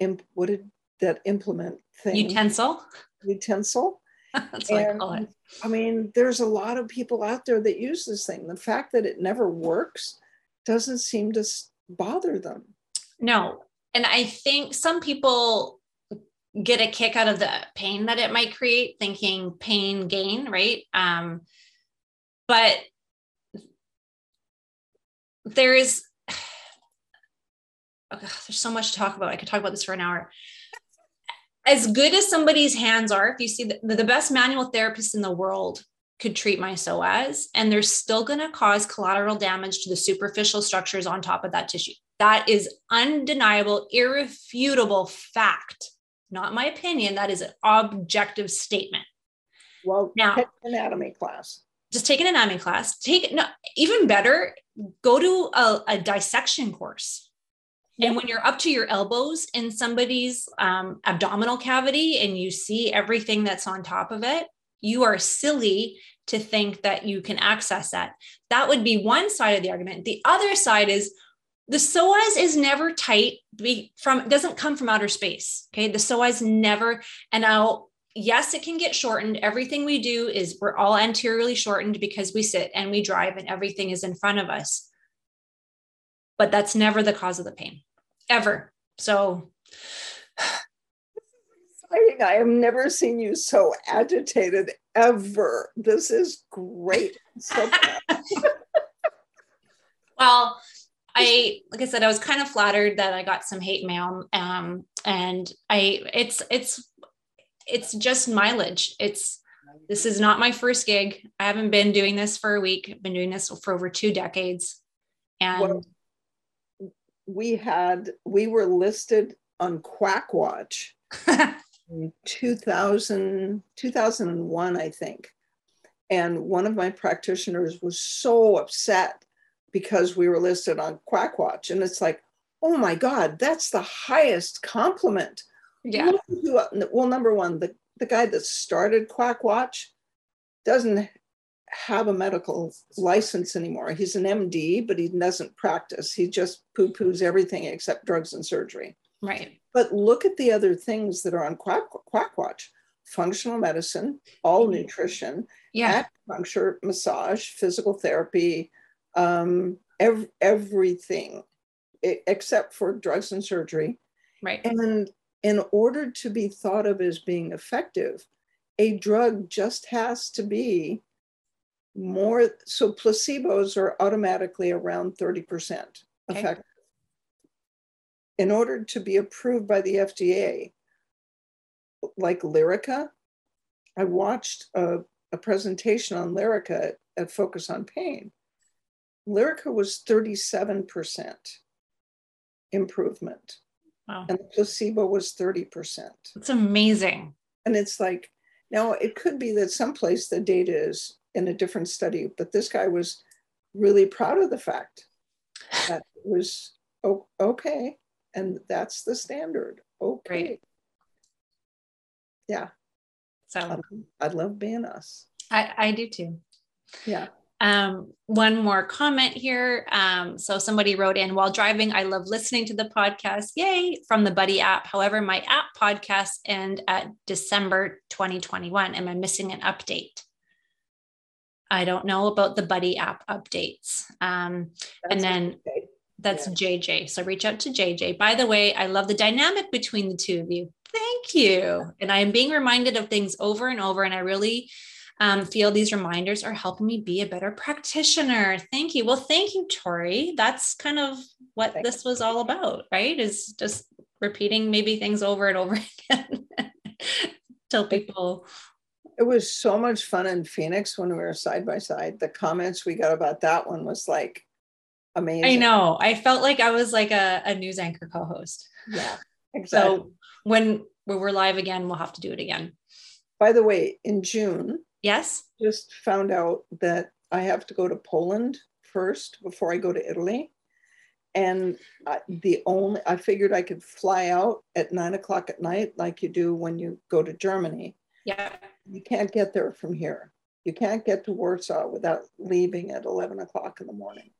imp, what did that implement thing utensil utensil that's what and, I call it. I mean, there's a lot of people out there that use this thing. The fact that it never works doesn't seem to bother them. No. And I think some people get a kick out of the pain that it might create, thinking pain gain, right? Um, but there is oh, there's so much to talk about. I could talk about this for an hour. As good as somebody's hands are, if you see the, the best manual therapist in the world could treat my psoas, and they're still going to cause collateral damage to the superficial structures on top of that tissue. That is undeniable, irrefutable fact. Not my opinion. That is an objective statement. Well, now, anatomy class. Just take an anatomy class. Take no, even better. Go to a, a dissection course and when you're up to your elbows in somebody's um, abdominal cavity and you see everything that's on top of it, you are silly to think that you can access that. That would be one side of the argument. The other side is the psoas is never tight from doesn't come from outer space. Okay. The psoas never, and now yes, it can get shortened. Everything we do is we're all anteriorly shortened because we sit and we drive and everything is in front of us. But that's never the cause of the pain ever. So exciting. I have never seen you so agitated ever. This is great. So well, I like I said, I was kind of flattered that I got some hate mail. Um, and I it's it's it's just mileage. It's this is not my first gig. I haven't been doing this for a week. I've been doing this for over two decades. And well, we had we were listed on Quackwatch in 2000 2001 I think. And one of my practitioners was so upset because we were listed on Quackwatch. And it's like oh my god that's the highest compliment. Yeah. Well number one the, the guy that started Quackwatch doesn't have a medical license anymore. He's an MD, but he doesn't practice. He just poo poos everything except drugs and surgery. Right. But look at the other things that are on Quack, Quack Watch functional medicine, all mm-hmm. nutrition, yeah. acupuncture, massage, physical therapy, um, ev- everything except for drugs and surgery. Right. And in order to be thought of as being effective, a drug just has to be more. So placebos are automatically around 30% effective. Okay. In order to be approved by the FDA, like Lyrica, I watched a, a presentation on Lyrica at, at Focus on Pain. Lyrica was 37% improvement. Wow. And the placebo was 30%. It's amazing. And it's like, now it could be that someplace the data is in a different study, but this guy was really proud of the fact that it was oh, okay. And that's the standard. Okay. Great. Yeah. So I'd love being us. I, I do too. Yeah. Um, one more comment here. Um, so somebody wrote in while driving, I love listening to the podcast. Yay from the Buddy app. However, my app podcasts end at December 2021. Am I missing an update? I don't know about the Buddy app updates. Um, and then that's yeah. JJ. So reach out to JJ. By the way, I love the dynamic between the two of you. Thank you. And I am being reminded of things over and over. And I really um, feel these reminders are helping me be a better practitioner. Thank you. Well, thank you, Tori. That's kind of what Thanks. this was all about, right? Is just repeating maybe things over and over again. Tell people. It was so much fun in Phoenix when we were side by side. The comments we got about that one was like amazing. I know. I felt like I was like a, a news anchor co-host. Yeah, exactly. So when we're live again, we'll have to do it again. By the way, in June, Yes. Just found out that I have to go to Poland first before I go to Italy. And the only, I figured I could fly out at nine o'clock at night, like you do when you go to Germany. Yeah. You can't get there from here. You can't get to Warsaw without leaving at 11 o'clock in the morning.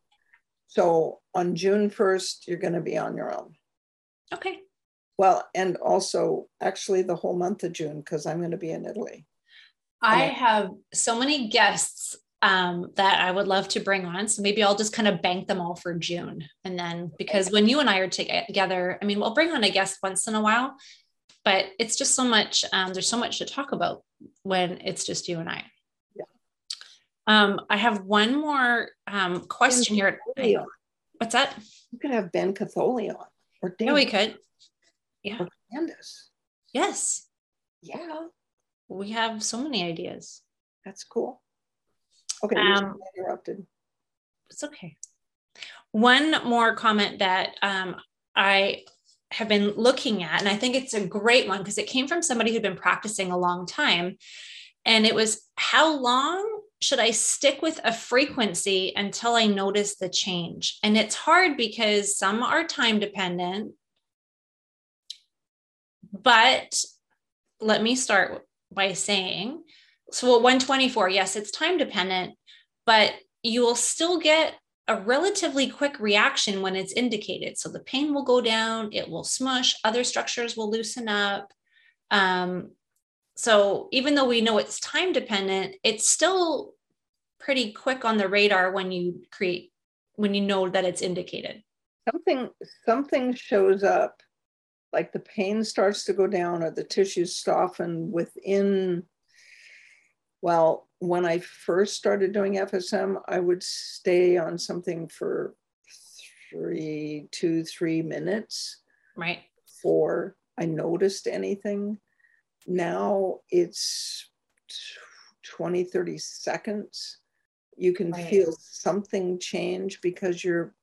So on June 1st, you're going to be on your own. Okay. Well, and also actually the whole month of June, because I'm going to be in Italy. I have so many guests um, that I would love to bring on. So maybe I'll just kind of bank them all for June. And then because when you and I are together, I mean, we'll bring on a guest once in a while, but it's just so much, um, there's so much to talk about when it's just you and I. Yeah. Um, I have one more um, question here. What's that? You could have Ben Catholi on. Or Dan. Yeah, we could. Yeah. Or Candace. Yes. Yeah we have so many ideas. That's cool. Okay, um, interrupted. It's okay. One more comment that um, I have been looking at, and I think it's a great one because it came from somebody who'd been practicing a long time. And it was how long should I stick with a frequency until I notice the change? And it's hard because some are time dependent. But let me start by saying, so 124, yes, it's time dependent, but you will still get a relatively quick reaction when it's indicated. So the pain will go down, it will smush, other structures will loosen up. Um, so even though we know it's time dependent, it's still pretty quick on the radar when you create, when you know that it's indicated. Something, something shows up like the pain starts to go down or the tissues soften within well when i first started doing fsm i would stay on something for three two three minutes right before i noticed anything now it's 20 30 seconds you can right. feel something change because you're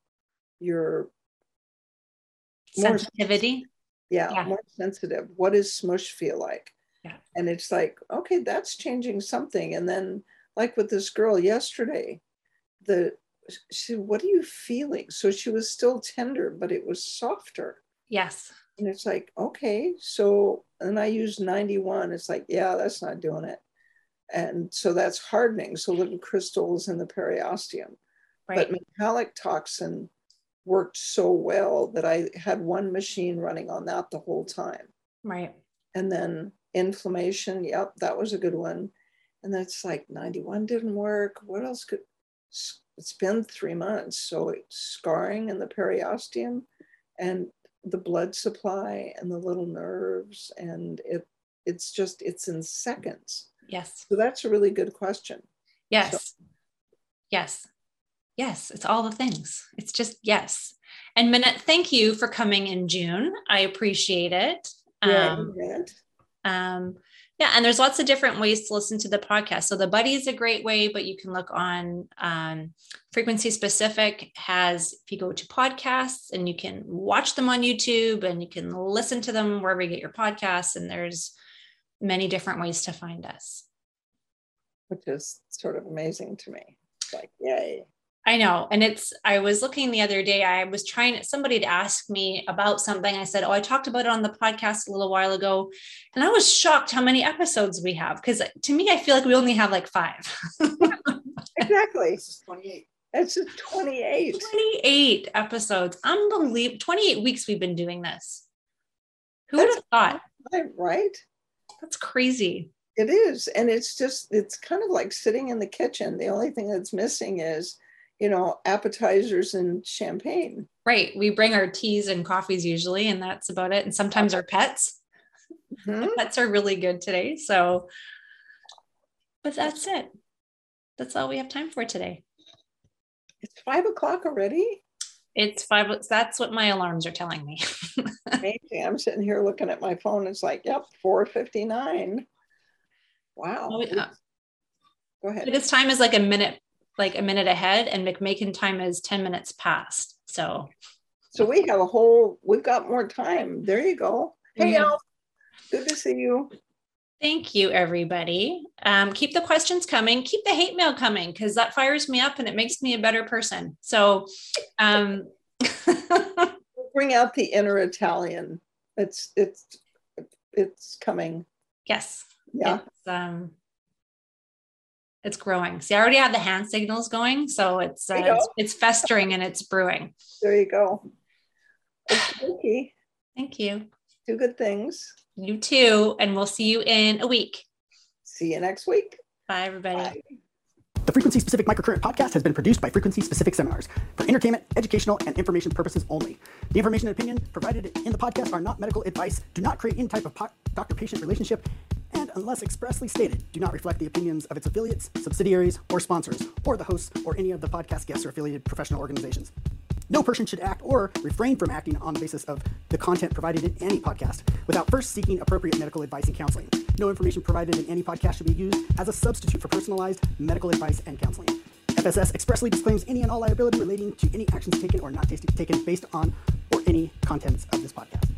you're sensitivity yeah, yeah, more sensitive. What does smush feel like? Yeah. And it's like, okay, that's changing something. And then, like with this girl yesterday, the she what are you feeling? So she was still tender, but it was softer. Yes. And it's like, okay, so and I use 91. It's like, yeah, that's not doing it. And so that's hardening. So little crystals in the periosteum. Right. But metallic toxin worked so well that I had one machine running on that the whole time. Right. And then inflammation, yep, that was a good one. And that's like 91 didn't work. What else could it's been three months. So it's scarring in the periosteum and the blood supply and the little nerves. And it it's just, it's in seconds. Yes. So that's a really good question. Yes. So, yes. Yes. It's all the things. It's just yes. And Minette, thank you for coming in June. I appreciate it. Um, yeah, um, yeah, and there's lots of different ways to listen to the podcast. So the buddy is a great way, but you can look on um, frequency specific has if you go to podcasts and you can watch them on YouTube and you can listen to them wherever you get your podcasts. And there's many different ways to find us. Which is sort of amazing to me. Like, yay. I know. And it's, I was looking the other day, I was trying, somebody to ask me about something. I said, Oh, I talked about it on the podcast a little while ago. And I was shocked how many episodes we have. Cause to me, I feel like we only have like five. exactly. It's 28. It's 28. 28 episodes. Unbelievable. 28 weeks we've been doing this. Who would have thought? Right. That's crazy. It is. And it's just, it's kind of like sitting in the kitchen. The only thing that's missing is you know, appetizers and champagne. Right. We bring our teas and coffees usually, and that's about it. And sometimes our pets. Mm-hmm. pets are really good today. So, but that's it. That's all we have time for today. It's five o'clock already. It's five. That's what my alarms are telling me. Amazing. I'm sitting here looking at my phone. It's like, yep, 459. Wow. Oh, yeah. Go ahead. But this time is like a minute like a minute ahead and McMakin time is 10 minutes past. So so we have a whole we've got more time. There you go. Hey. Al, good to see you. Thank you, everybody. Um, keep the questions coming. Keep the hate mail coming because that fires me up and it makes me a better person. So, um, bring out the inner Italian. It's it's it's coming. Yes. Yeah. It's, um, it's growing. See, I already have the hand signals going, so it's uh, it's, it's, festering and it's brewing. There you go. Okay. Thank you. Do good things. You too, and we'll see you in a week. See you next week. Bye, everybody. Bye. The Frequency Specific Microcurrent podcast has been produced by Frequency Specific Seminars for entertainment, educational, and information purposes only. The information and opinion provided in the podcast are not medical advice, do not create any type of po- doctor patient relationship, and unless expressly stated, do not reflect the opinions of its affiliates, subsidiaries, or sponsors, or the hosts or any of the podcast guests or affiliated professional organizations. No person should act or refrain from acting on the basis of the content provided in any podcast without first seeking appropriate medical advice and counseling. No information provided in any podcast should be used as a substitute for personalized medical advice and counseling. FSS expressly disclaims any and all liability relating to any actions taken or not taken based on or any contents of this podcast.